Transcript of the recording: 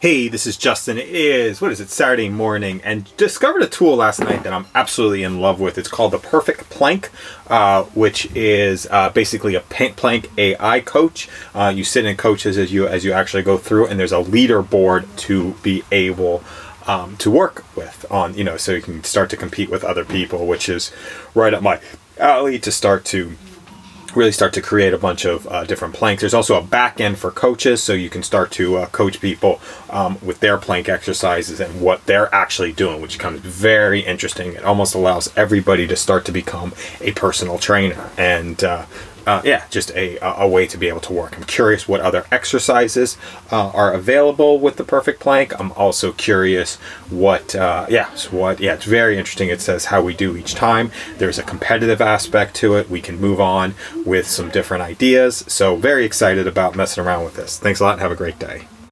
Hey, this is Justin. It is, what is it, Saturday morning, and discovered a tool last night that I'm absolutely in love with. It's called the Perfect Plank, uh, which is uh, basically a plank AI coach. Uh, you sit in coaches as you as you actually go through, and there's a leaderboard to be able um, to work with on, you know, so you can start to compete with other people, which is right up my alley to start to really start to create a bunch of uh, different planks. There's also a back end for coaches, so you can start to uh, coach people um, with their plank exercises and what they're actually doing, which becomes very interesting. It almost allows everybody to start to become a personal trainer. And uh, uh, yeah, just a, a way to be able to work. I'm curious what other exercises uh, are available with the perfect plank. I'm also curious what, uh, yeah, what, yeah, it's very interesting. It says how we do each time. There's a competitive aspect to it. We can move on with some different ideas. So, very excited about messing around with this. Thanks a lot. And have a great day.